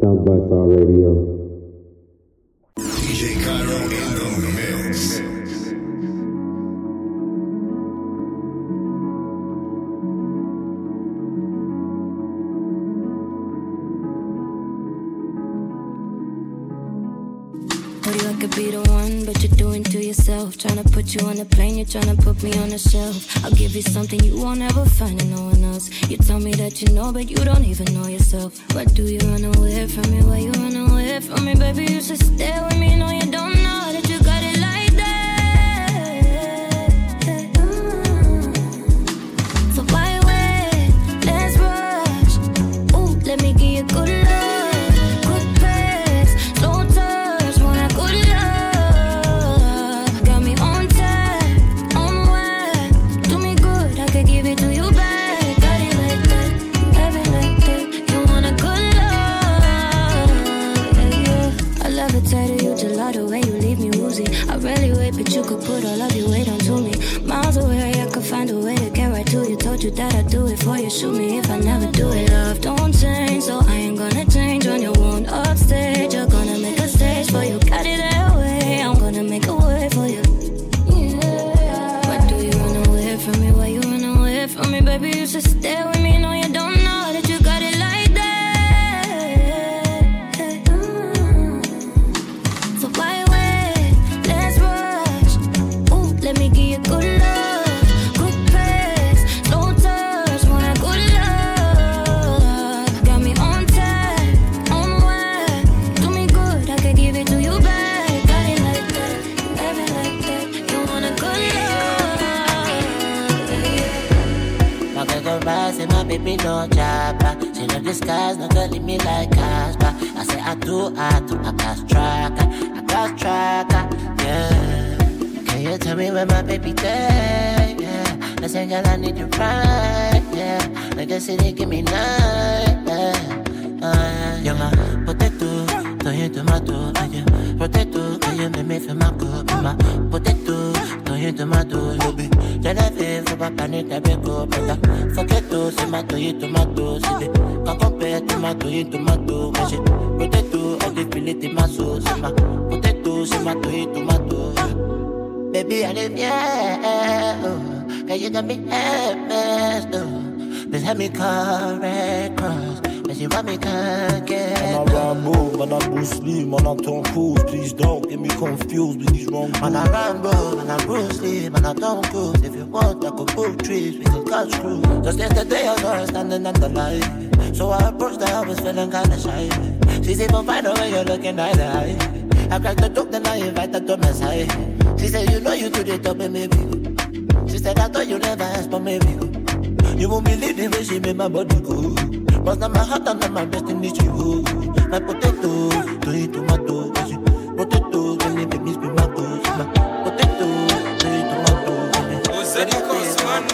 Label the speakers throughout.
Speaker 1: South by Star Radio.
Speaker 2: DJ Cairo in the mix.
Speaker 3: To put you on a plane, you're trying to put me on a shelf. I'll give you something you won't ever find in no one else. You tell me that you know, but you don't even know yourself. Why do you run away from me? Why you run away from me, baby? You should stay with me. No, you don't know for you. Shoot me if I never do it. Love don't change, so I
Speaker 4: the skies gonna leave me like Casper. I say I do, I do, I got tracker, I got tracker, yeah. Can you tell me where my baby day? Yeah, listen, girl, I need you right, yeah. Like I said, they give me nine, yeah. Uh, you're my potato, you tomato, uh, yeah. Potato, can you make me feel my? You're my potato, don't you tomato, you be. Genevieve, for my planet, I be go better. Forget to say my to you tomato, see me. Can't compare tomato, you tomato, my shit. Potato, I dey feel it in my soul, see my potato, see my to you tomato. Baby, I live, yeah, oh. Can you got me happy, oh. Please help me correct cross. But you want me can't get
Speaker 5: Man, I Rambo, man, I Bruce Lee, man, I Tom Cruise. Please don't get me confused with these wrong
Speaker 4: Man, I Rambo, man, I Bruce Lee, man, I Tom Cruise. If you want, I could pull trees, we could catch crew. Just yesterday, I saw her standing at the light. So I approached her, I was feeling kinda shy. She's even finer when you're looking eye to eye. I cracked the joke, then I invited her to my side. She said, You know you do the top, maybe. She said, I thought you never asked, but maybe. You won't believe the way she made my body go. But now my heart and now my destiny she hold. My potato, to eat tomato. she Potato, when it make me spin my toes. My potato, to eat tomato.
Speaker 6: Osadikos, man.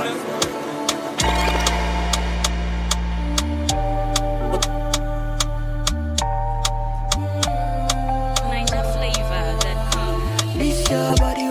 Speaker 7: This your body where you give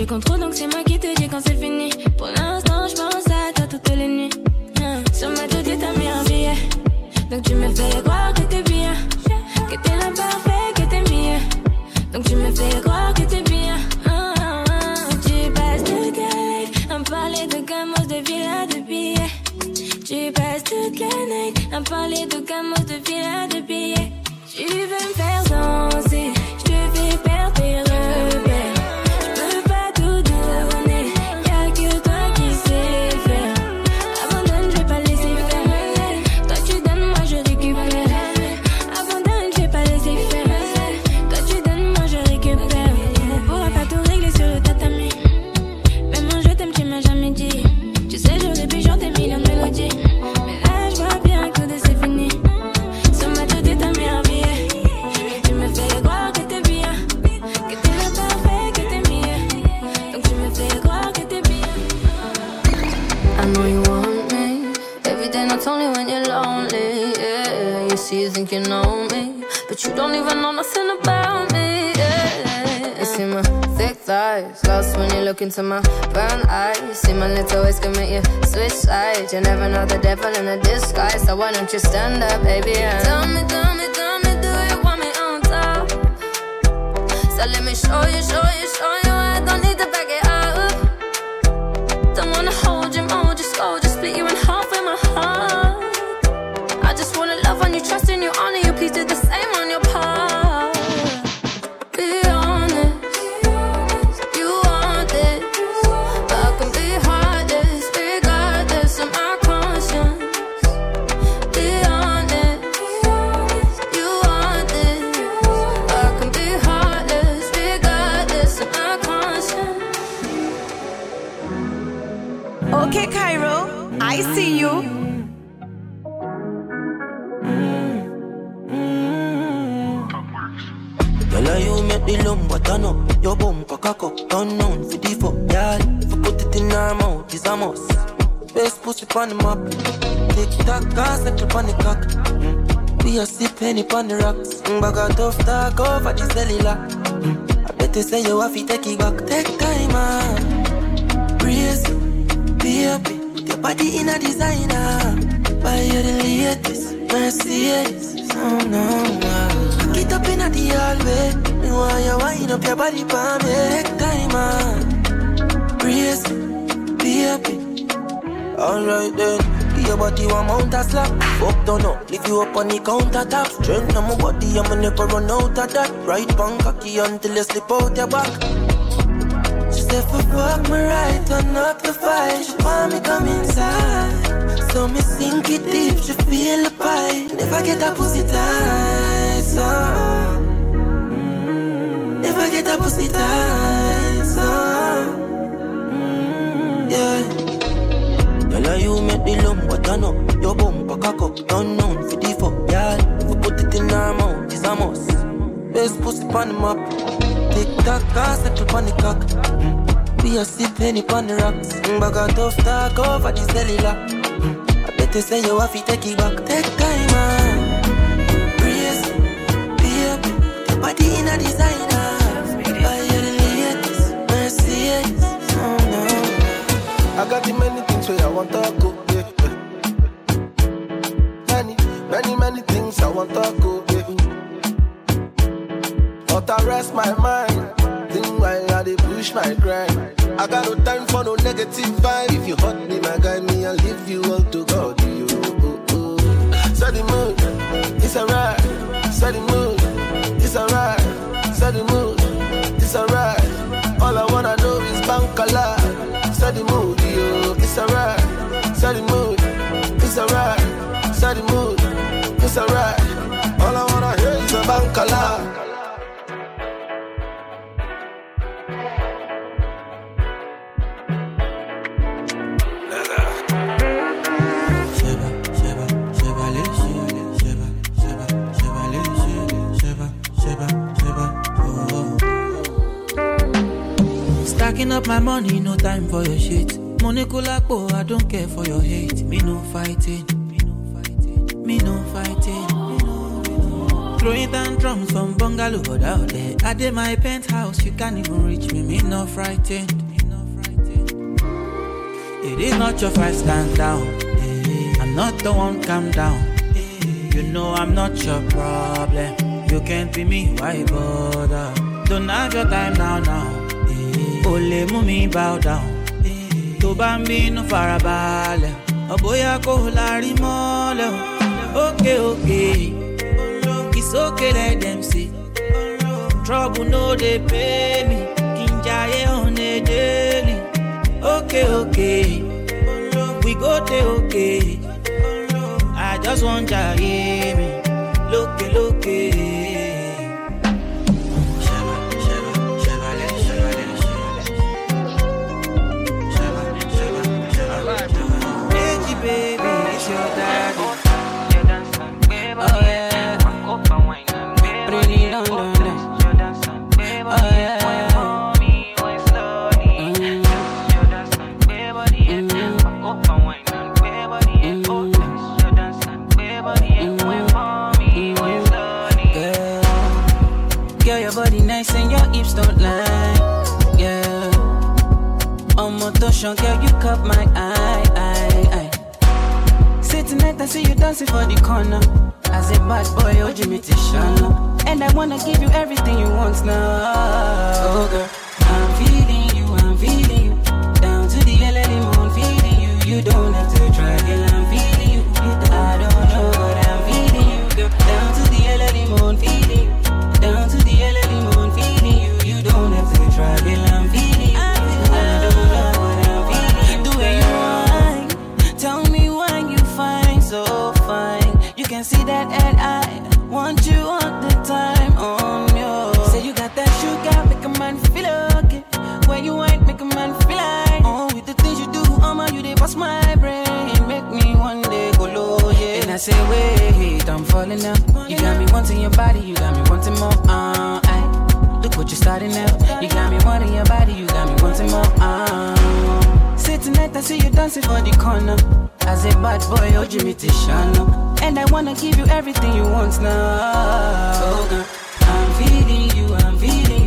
Speaker 7: Je compte trop donc c'est moi qui te dis quand c'est fini. Pour l'instant, je pense à toi toutes les nuits. Hein, sur ma tête, t'as mis un billet. Donc tu me
Speaker 8: fais croire que t'es bien. Que t'es l'imparfait, que t'es mieux. Donc tu me fais croire que t'es bien. Ah, ah, ah. Tu passes toute la life à parler de gamos, de villas, de billets. Tu passes toute la night à parler de
Speaker 9: don't you stand up, baby? And tell me, tell me, tell me, do you want me on top? So let me show you, show you, show you. I don't need to back it up. Don't wanna hold you, mold you, scold you, split you in half with my heart.
Speaker 10: Penny on the rocks mm, a tough talk over the cellular mm. I bet you say you have to take it back Take time, man Brace, baby Put your body in a designer Buy you the latest Mercedes Oh no, no. Get up in the hallway. Me want you wind up your body for me. Take time, man. Brace, baby. Alright then. Your body one mount a slap. Fuck done up. Leave you up on the countertop. Strength on my body, I'ma never run out of that. Right punk cocky until you slip out your back. She said for fuck me right, turn up the fight. She want me come inside. So me sink it deep, she feel the pie. Never get a pussy tight, so penny on the rocks Bag a tough talk over the cellular. I bet you say you have to take it back Take time, man Brace, baby your body in a designer Buy you the latest Mercedes Oh no
Speaker 11: I got the many things where I want to go. Many, many, many things I want to go. Yeah. But I rest my mind. Think I dey push my grind. I got negative. If you hurt me, my guy, me, I'll leave you all to God. You, oh, oh. Set the mood, it's alright. Set the mood, it's alright. Set the mood, it's alright. All I wanna know is bankala. Set the mood, yo, it's alright. Set the mood, it's alright. Set the mood, it's alright. All I wanna hear is a bankala.
Speaker 12: Stacking Onikulapo, I don't care for your hate. Me no fighting. Me no fighting. Me no fighting. Throwing tantrums from bungalow but out there. I did my penthouse, you can't even reach me. Me no frightened. It is not your fight, stand down. I'm not the one, calm down. You know I'm not your problem. You can't be me, why bother? Don't have your time now, now. Only me bow down. tó bá ń bínú farabalẹ̀. Ọ̀bóyá kò lárí mọ́lẹ̀ òkè òkè ìsókè let dem say trouble no dey pay me. Kí n jayé on a daily. Òkè òkè we go dey okay. I just wan jayé mi. Lókè lókè.
Speaker 13: Motion, girl, you caught my eye, eye, eye. Say tonight I see you dancing for the corner. As a bad boy, oh Jimmy Tishana. And I wanna give you everything you want now. Oh girl, I'm feeling you, I'm feeling you. Down to the early moon, feeling you. You don't have to try it. falling now. You got me wanting your body, you got me wanting more. Uh, I look what you're starting now. You got me wanting your body, you got me wanting more. Uh, say tonight I see you dancing for the corner. As a bad boy, oh Jimmy Tishano. And I wanna give you everything you want now. Oh, girl, I'm feeding you, I'm feeling.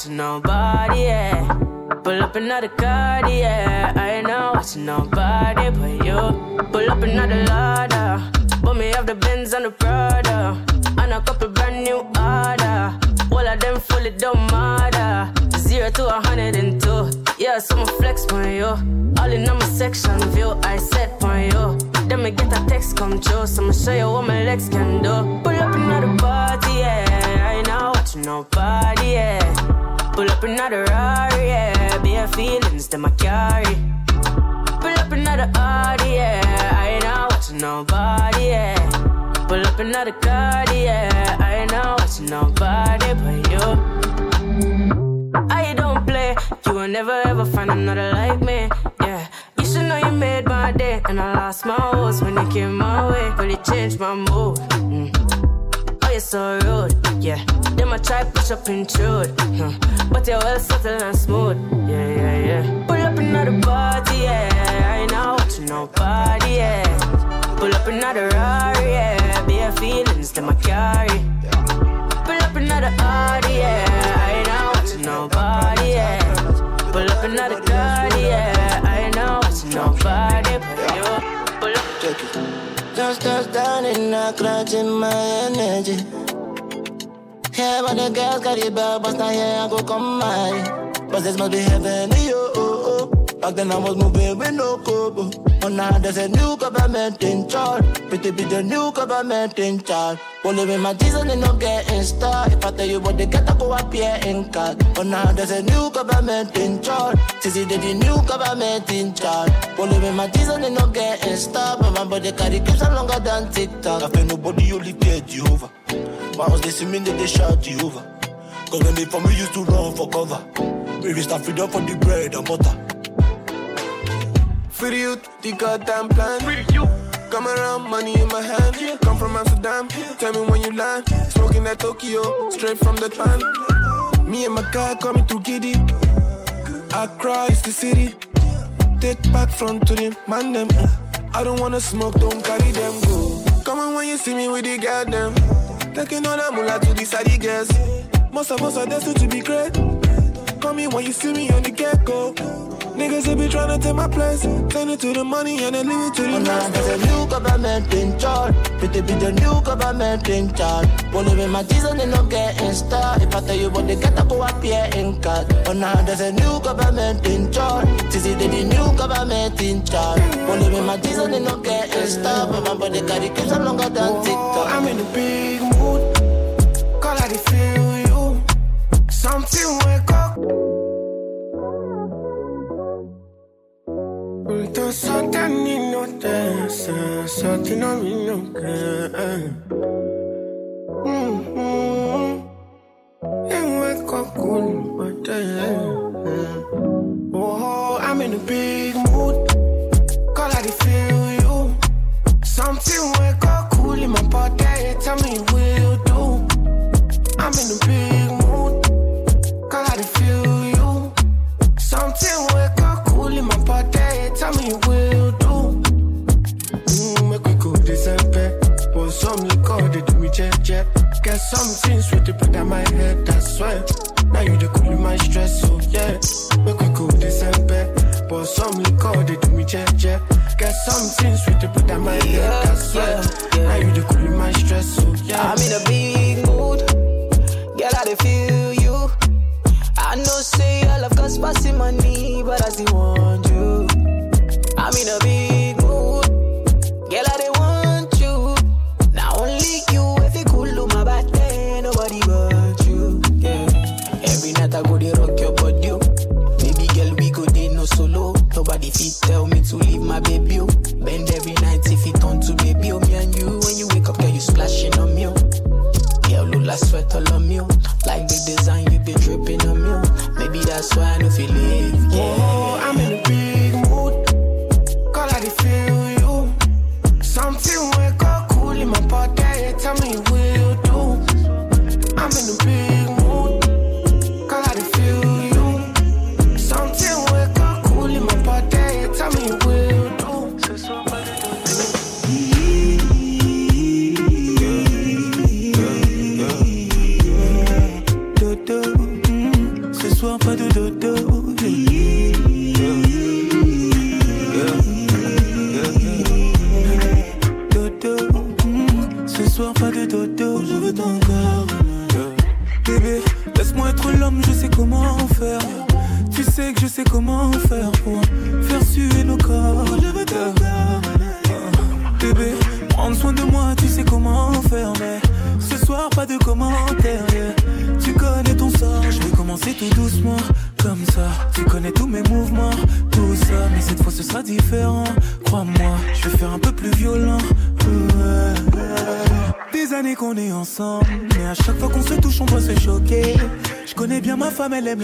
Speaker 13: watching nobody, yeah. Pull up another car, yeah. I ain't not watching nobody but you. Pull up another ladder. Put me off the Benz and the Prada. And a couple brand new order. All of them fully don't matter. Zero to a hundred and two. Yeah, so I'ma flex on you. All in on my section view, I set on you. Then me get a text come true, so I'ma show you what my legs can do. Pull up another party, yeah. I ain't not
Speaker 14: watching nobody, yeah. Rari, yeah. Bare feelings that I carry. Pull up another Audi, yeah. I ain't not watching nobody, yeah. Pull up another Cardi, yeah. I ain't not watching nobody but you. I don't play, you will never ever find another like me, yeah. You should know you made my day, and I lost my horse when you came my way. Really changed my mood. Mm. You're so rude, yeah. Them I try push up intrude, huh. but you're well subtle and smooth, yeah, yeah, yeah. Pull up another party, yeah. I ain't not watching nobody, yeah. Pull up another Rari, yeah. Bare feelings that I carry. Pull up another Audi, yeah. I ain't not watching nobody, yeah. Pull up another Cardi, yeah. I ain't not watching nobody but you. Pull up.
Speaker 4: Just touch down in a clutch in my energy. Yeah, but the girls got it bad, but now here I go come my. But this must be heaven, yo. Oh, oh. Back then I was moving with no cobo. But now there's a new government in charge. Pretty be the new government in charge. Only with my Jesus, they not getting started. If I tell you what they get, I go up here in card. But now there's a new government in charge. Sissy, they the new government in charge. Only with my Jesus, they not getting started. But my body carry keeps on longer than TikTok.
Speaker 11: I feel nobody only fear Jehovah. My house they see me, they, they shout Jehovah. Cause when they for me used to run for cover. We Maybe start freedom for the bread and butter.
Speaker 15: For the youth, the goddamn plan. Come around, money in my hand. Come from Amsterdam, tell me when you land. Smoking that Tokyo, straight from the pan. Me and my guy coming through Giddy. Accra is the city. Take back front to them, man them. I don't wanna smoke, don't carry them go. Come on when you see me with the goddamn. Taking all that moolah to the side girls. Most of us are destined to be great. Call me when you see me on the get go. Niggas they be tryna take my place. Turn it to the money and then leave it to the
Speaker 4: But now
Speaker 15: next.
Speaker 4: there's a new government in charge. Pretty be the new government in charge. Only with my Jesus, they not getting started. If I tell you what they get, I go appear in card. But oh, now there's a new government in charge. Sissy, they the new government in charge. Only with my Jesus, they not getting started. But my body carry keeps on longer than TikTok.
Speaker 15: I'm in a big mood. Call I feel you. Something wake up. Unto something in no on me no. And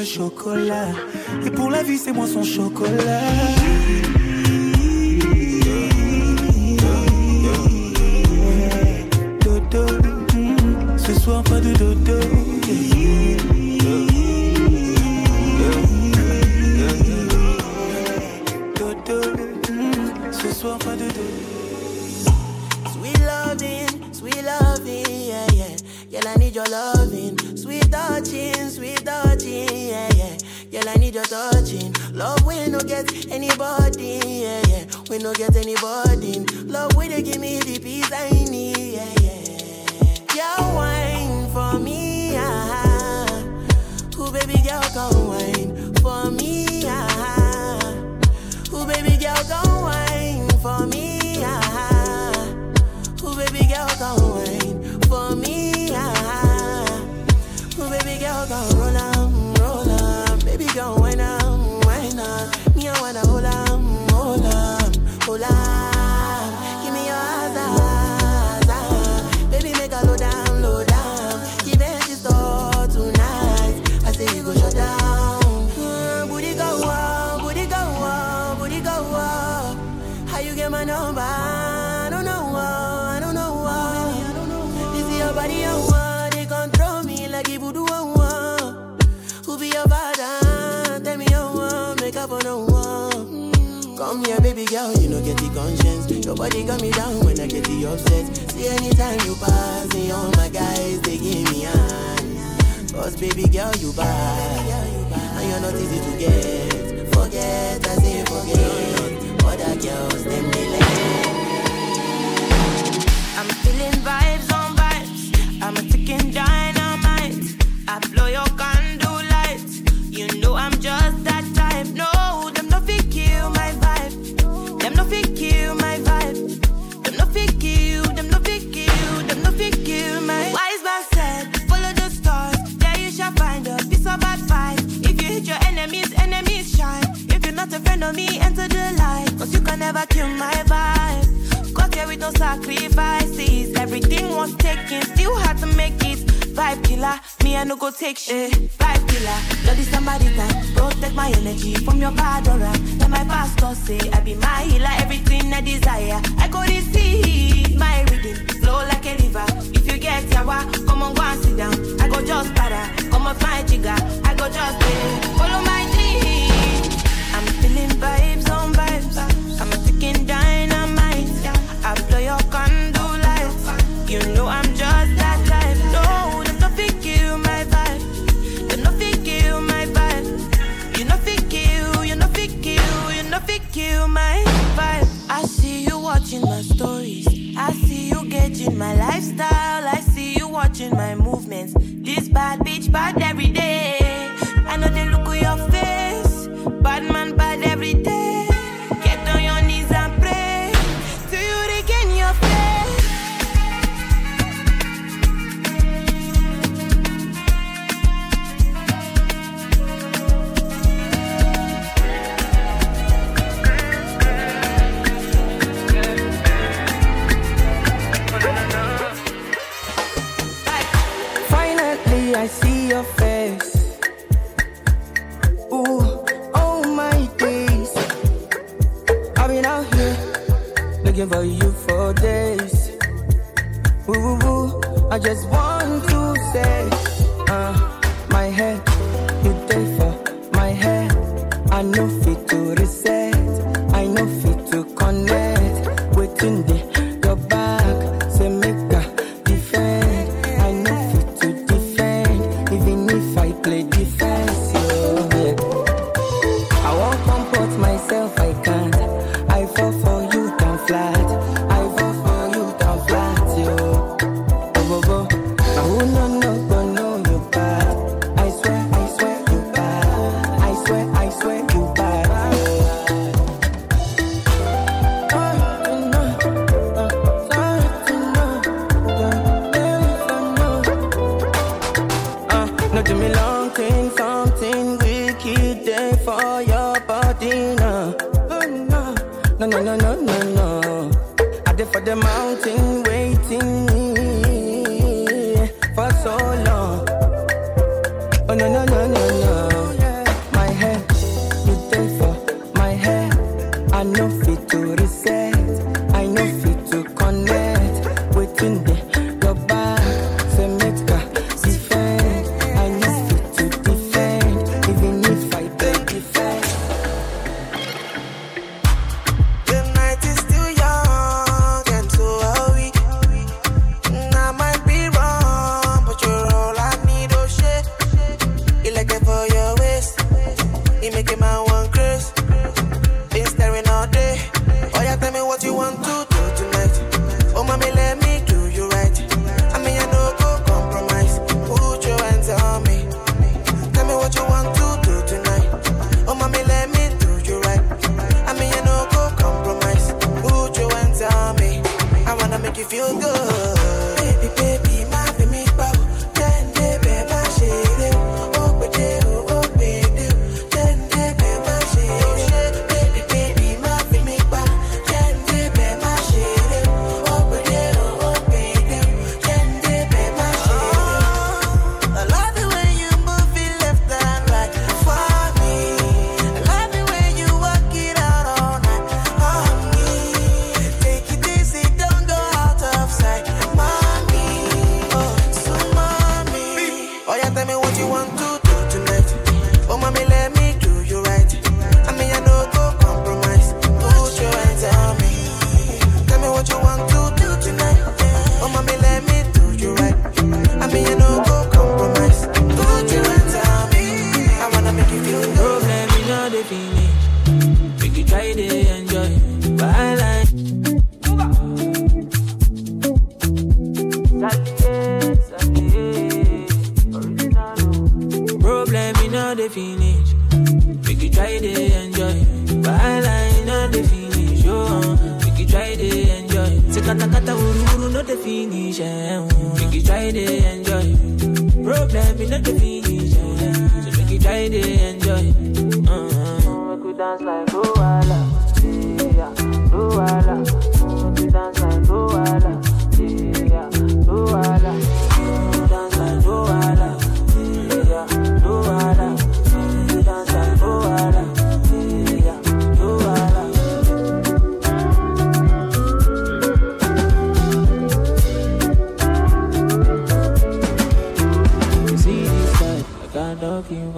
Speaker 12: chocolat.
Speaker 16: Get the conscience. Your body got me down when I get the upset. See anytime you pass, see all my guys they give me hand. Cause baby girl, you bad, and you're not easy to get. Forget, I say forget. Other girls, them they like.
Speaker 7: I'm feeling vibes on vibes. I'm a ticking dynamite. I blow your candle of me, enter the light. Cause you can never kill my vibe. Got here with no sacrifices. Everything was taken, still had to make it. Vibe killer, me I no go take shit. Vibe killer, bloody somebody time. Protect my energy from your bad aura. Then my pastor say I be my healer, everything I desire. I go receive my reading, flow like a river. If you get yawa, come on go and sit down. I go just para, come off my jigger. I go just pay, follow my dream. Feeling vibes on vibes. I'm a ticking dynamite. I blow your candle light. You know I'm just that type. No, them no fit kill my vibe. Them no fit kill my vibe. You no fit kill, you no fit kill, you no fit kill my vibe. I see you watching my stories. I see you getting my lifestyle. I see you watching my movements. This bad bitch bad every day.
Speaker 17: For you for days. Ooh. I just want to say, time, me not
Speaker 18: the vision. So make
Speaker 19: you
Speaker 20: try to enjoy. Uh-huh. We could dance like oh,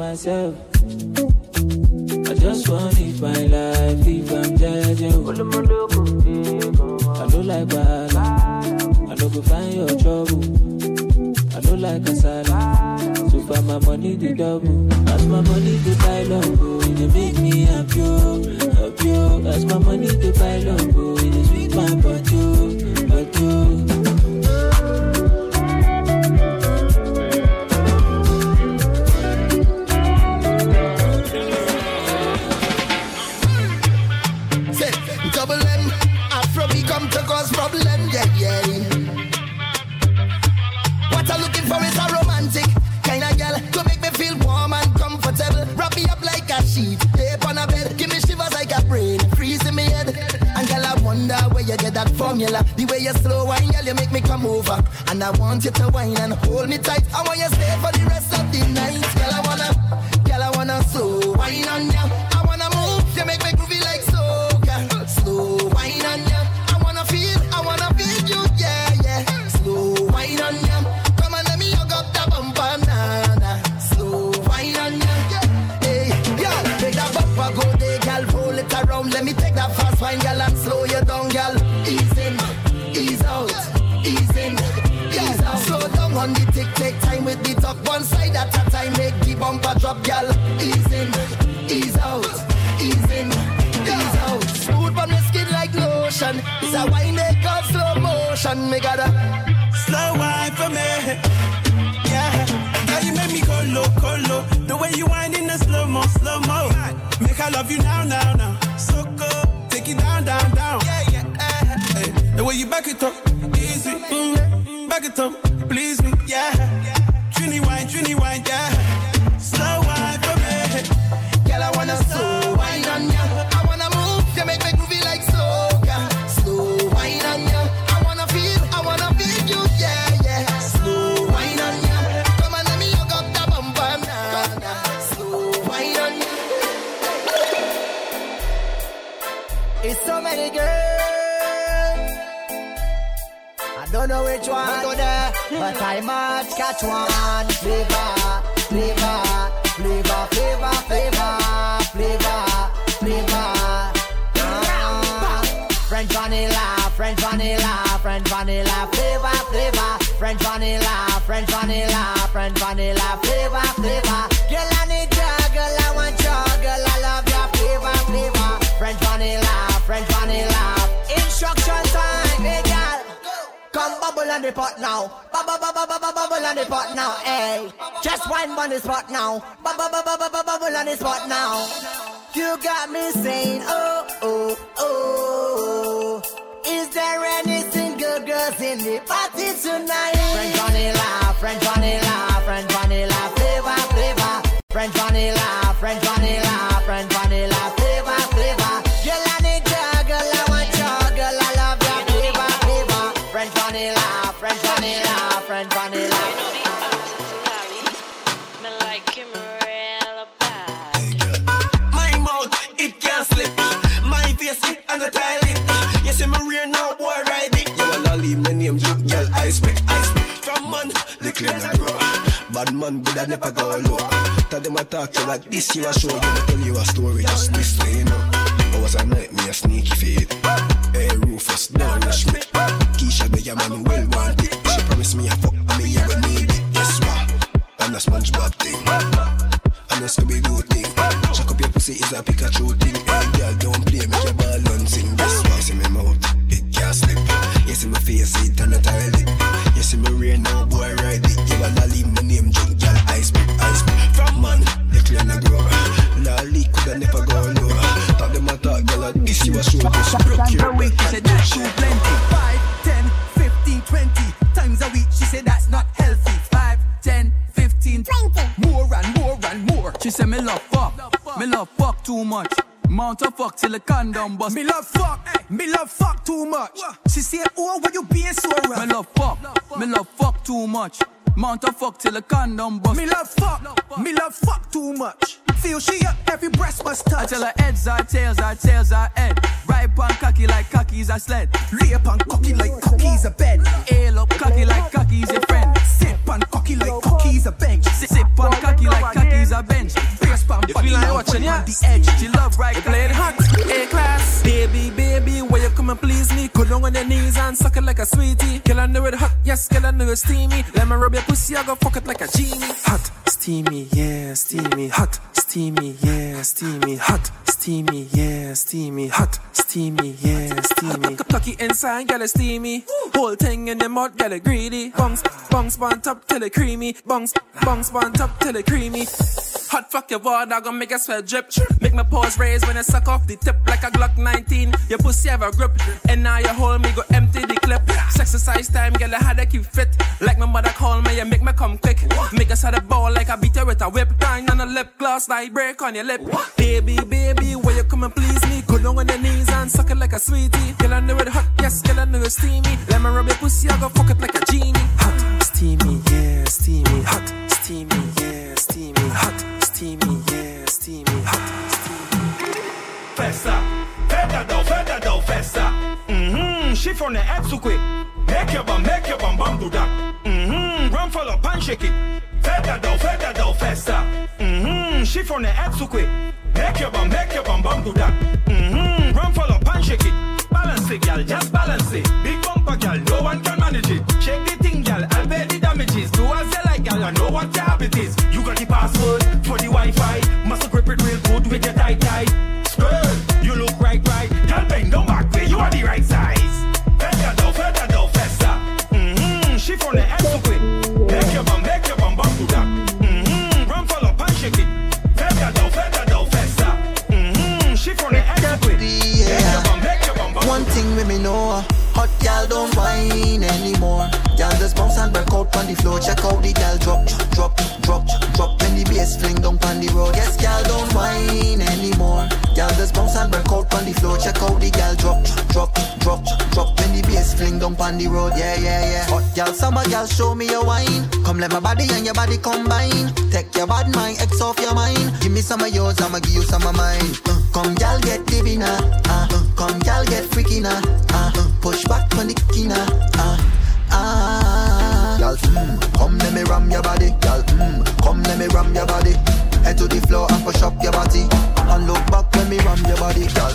Speaker 20: myself. I just want to live my life if I'm judging. I don't like bad. I don't go find your trouble. I don't like a So far my money the double. As my money the buy up, oh, it make me happy, oh. happy. Oh. As my money the buy up, it sweet my body, body.
Speaker 21: come over and I want you to whine and hold me tight. I want you stay for the rest of the night, girl. I wanna, girl, I wanna
Speaker 22: so
Speaker 21: whine on you.
Speaker 23: French vanilla, flavor, flavor. Girl, I need ya, girl, I want ya, girl, I love ya, flavor, flavor, French vanilla, French vanilla. Instruction time, hey girl. Come bubble on the pot now. Bubble, bubble, bubble, bubble on the pot now. Hey, just wine on the spot now. Bubble, bubble, bubble, bubble on the spot now. You got me saying, oh, oh, oh. Is there any single girls in the party tonight? French vanilla, French vanilla,
Speaker 24: see me rear now, boy, ride it. You wanna leave my name, you girl, I spec, I spec. From man, the clean and grow. Bad man, good, I never go low. Tell them I talk to like this, you a show. Me tell you a story, just this way, you know. I was a night, me a sneaky feed. Hey, Rufus, don't rush me. Keisha, the man, well wanted. She promised me a fuck, I mean, you will need it. Guess what? I'm a SpongeBob thing. I'm a Scooby Doo thing. Chuck up your pussy is a Pikachu thing. Hey, girl, don't play, make your ball and sing. Guess what? You see me mouth, it can't slip. You see my face, it and the toilet. You see me rain now, boy, ride it. You wanna leave my name, drink, girl, I spit, I spit. From man, you clear and grow. Lolly coulda never go low. Talk them a talk, girl, like this you a show. Just broke your
Speaker 25: week, she said that shoe plenty. 5, 10, 15, 20 times a week. She said that's not healthy. 5, 10, 15, 20. More and more and more. She said me love fuck. Me love fuck too much. Mount a fuck till the condom bust. Me love fuck. Me love fuck too much. She say, oh, why you being so rough? Me love fuck. Me love fuck too much. Mount a fuck till the condom bust. Me love fuck. Me love fuck too much. Feel she up every breast must touch. I tell her heads are tails, are tails are head. Right pan cocky like cocky's a sled. Lay up on cocky like cocky's a bed. Ail up cocky like cocky's a friend. Sit on cocky like cocky's a bench. Sit on cocky like cocky's a bench. Face pan
Speaker 26: You
Speaker 25: body
Speaker 26: feel like watching, yeah?
Speaker 25: the edge. She love right
Speaker 26: playing hot, A class. Baby, baby, where you come and please me? Go down on your knees and suck it like a sweetie. I know it hot, yes, I know it steamy. Let me rub your pussy, I go fuck it like a genie. Hot, steamy, yeah, steamy. Hot, steamy, yeah, steamy. Hot, steamy, yeah, steamy. Hot, steamy, yeah, steamy. Cocky inside, it steamy. Whole thing in the mouth, it greedy. Bungs, bungs, bun top till it creamy. Bungs, bungs, bun top till it creamy. Hot fuck your water, gonna make a sweat drip. Make my paws raise when I suck off the tip like a Glock 19. Your pussy have a grip, and now you hold me, go empty the clip. Exercise time, girl, I had to keep fit. Like my mother call me, you make me come quick. Make us had a ball like I beat her with a whip. Nine on a lip gloss, like break on your lip. Baby, baby, where you come and please me? Go down on your knees and suck it like a sweetie. Girl, I know it hot, yes, girl, I know it steamy. Let me rub your pussy, I go fuck it like a genie. Hot, steamy, yeah, steamy. Hot, steamy, yeah, steamy. Hot, steamy, yeah, steamy. Hot,
Speaker 27: Festa, feta do, feta do, festa. Mm-hmm, chiffon the head. Make your bum, make your bum bum do that. Mm-hmm, run follow up and shake it. Feta do, feta do, festa. Mm-hmm, chiffon the head. Make your bum, make your bum bum do that. Mm-hmm, run follow up and shake it. Balance it, gal, just balance it. What your habit is. You got the password for the Wi-Fi. Must grip it real good with your tight tight.
Speaker 21: Anymore. Gal just bounce and break out on the floor. Check out the gal drop, drop, drop, drop. When the bass fling down on the road. Yes, gal don't whine anymore. Gal just bounce and break out on the floor. Check out the gal drop, drop, drop, drop. When the bass fling down on the road. Yeah, yeah, yeah. Hot gal, summer gal, show me your wine. Come let my body and your body combine. Take your bad mind, X off your mind. Give me some of yours, I'ma give you some of mine. Uh, come gal, get divvy now. Uh, uh, come gal, get freaky now. Uh, uh, push back on the kina. Uh, Y'all, mm, come let me ram your body. Y'all, mm, come let me ram your body. Head to the floor and push up your body. And look back let me ram your body.
Speaker 13: Y'all,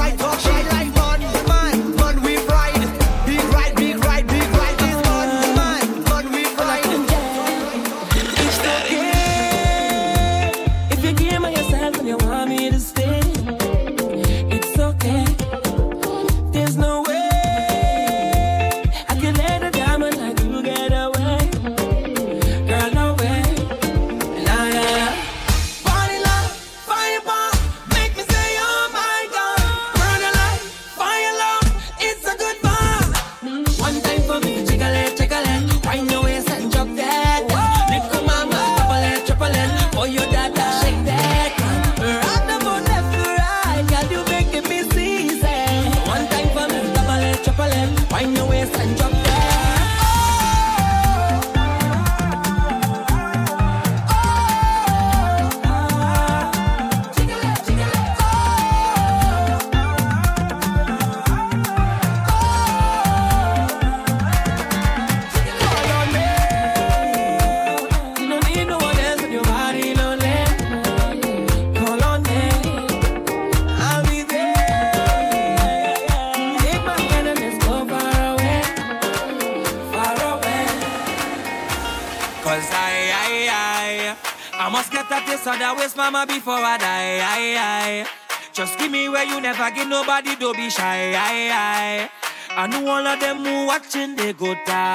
Speaker 13: right
Speaker 7: go
Speaker 28: down.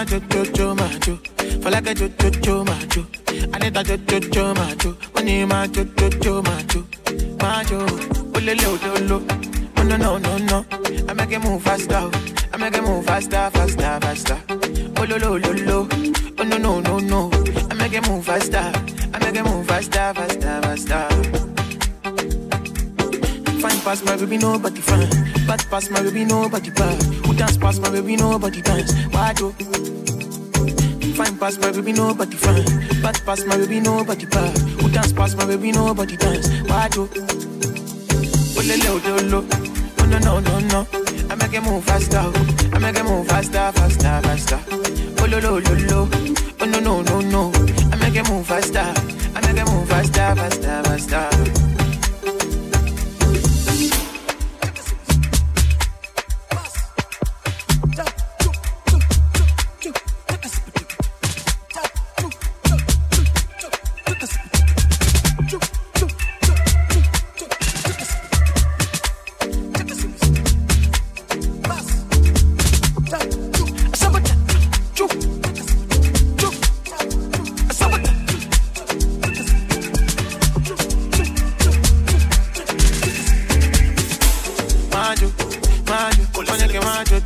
Speaker 28: Macho, cho, cho, macho. For like a cho, cho, cho, macho. I need a cho, cho, cho, macho. Money macho, cho, cho, macho, macho. Oh, lo, lo, lo, lo. Oh, no, no, no, no. I make it move faster. I make it move faster, faster, faster. Oh, lo, lo, lo, lo. Oh, no, no, no, no. I make it move faster. I make it move faster, faster, faster. Fine pass my baby, nobody fine. Bad pass my baby, nobody bad. Who dance pass my baby, nobody dance. Why oh. do? Fine pass my baby, nobody fine. Bad pass my baby, nobody bad. Who dance pass my baby, nobody dance. Why do? Oh, oh lo, lo. Oh, no, no, no, no. I make it move faster. I make it move faster, faster, faster. Oh, lo, lo, lo, lo. Oh, no, no, no, no. I make it move faster. I make it move faster, faster, faster.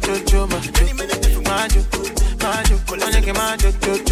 Speaker 28: Que majo, cho, cho, majo, majo, majo, oye que majo, cho, cho, majo,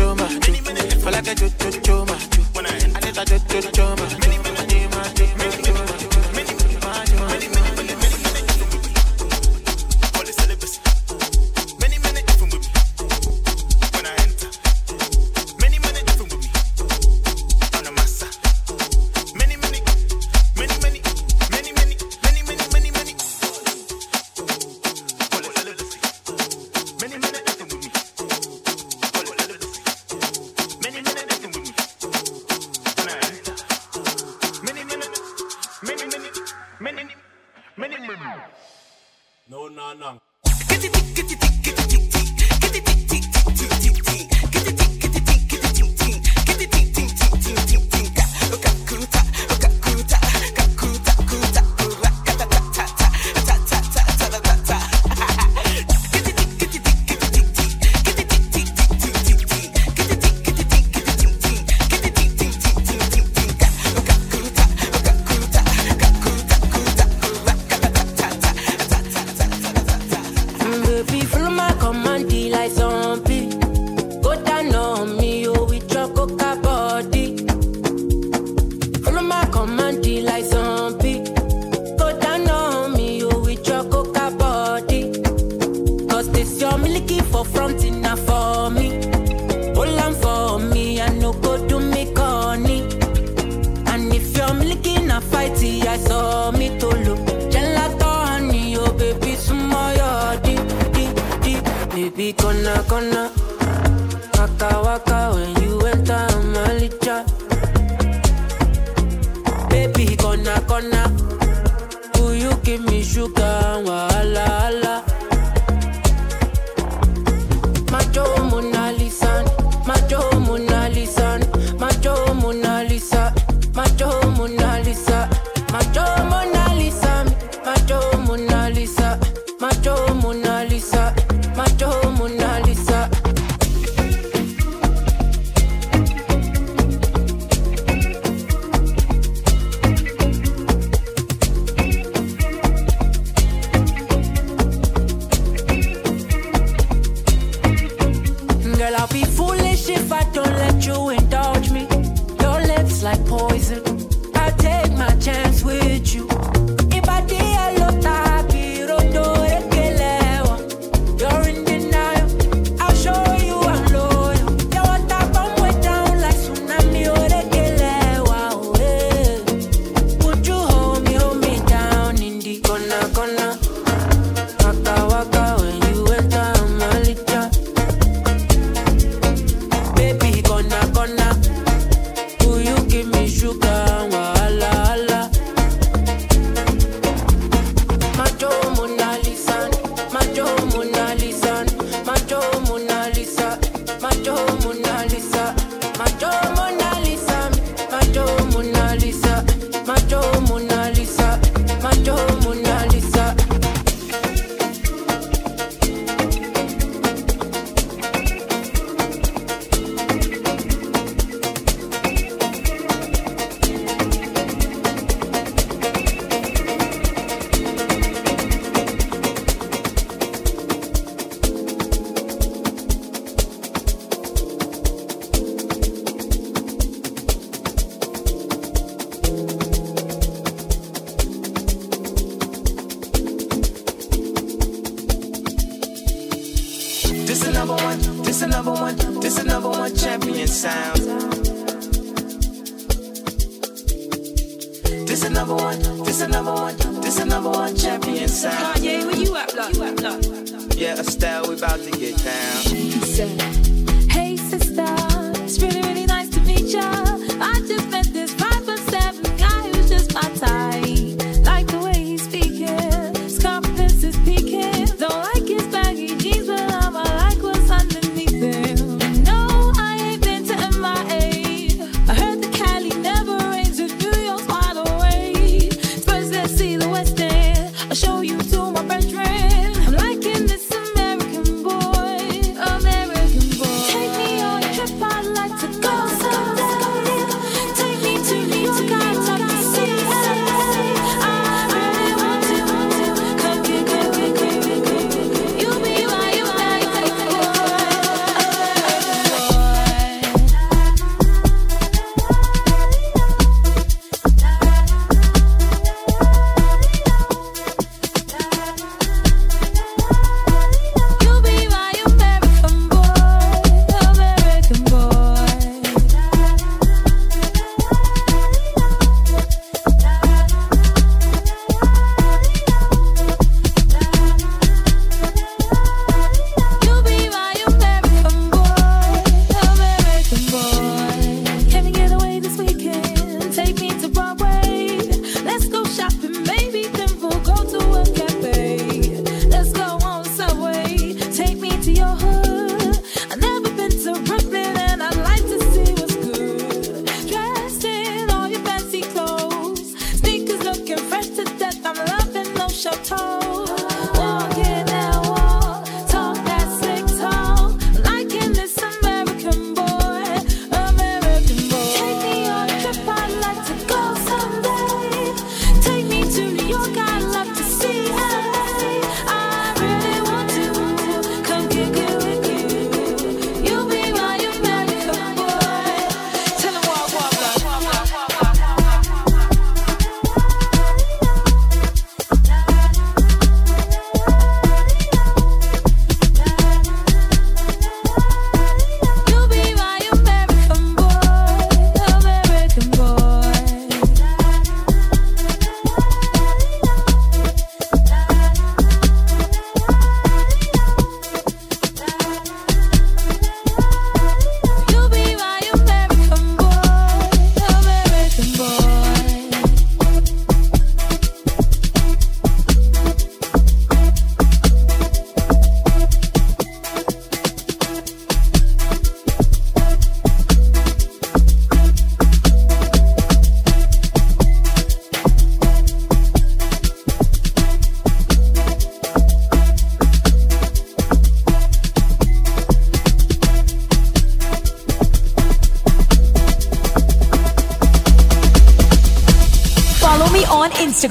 Speaker 14: Gonna, gonna. Waka waka when you enter my licha. Baby, gonna, gonna.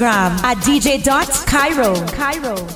Speaker 29: Instagram at dj.cairo. Cairo.
Speaker 1: Sound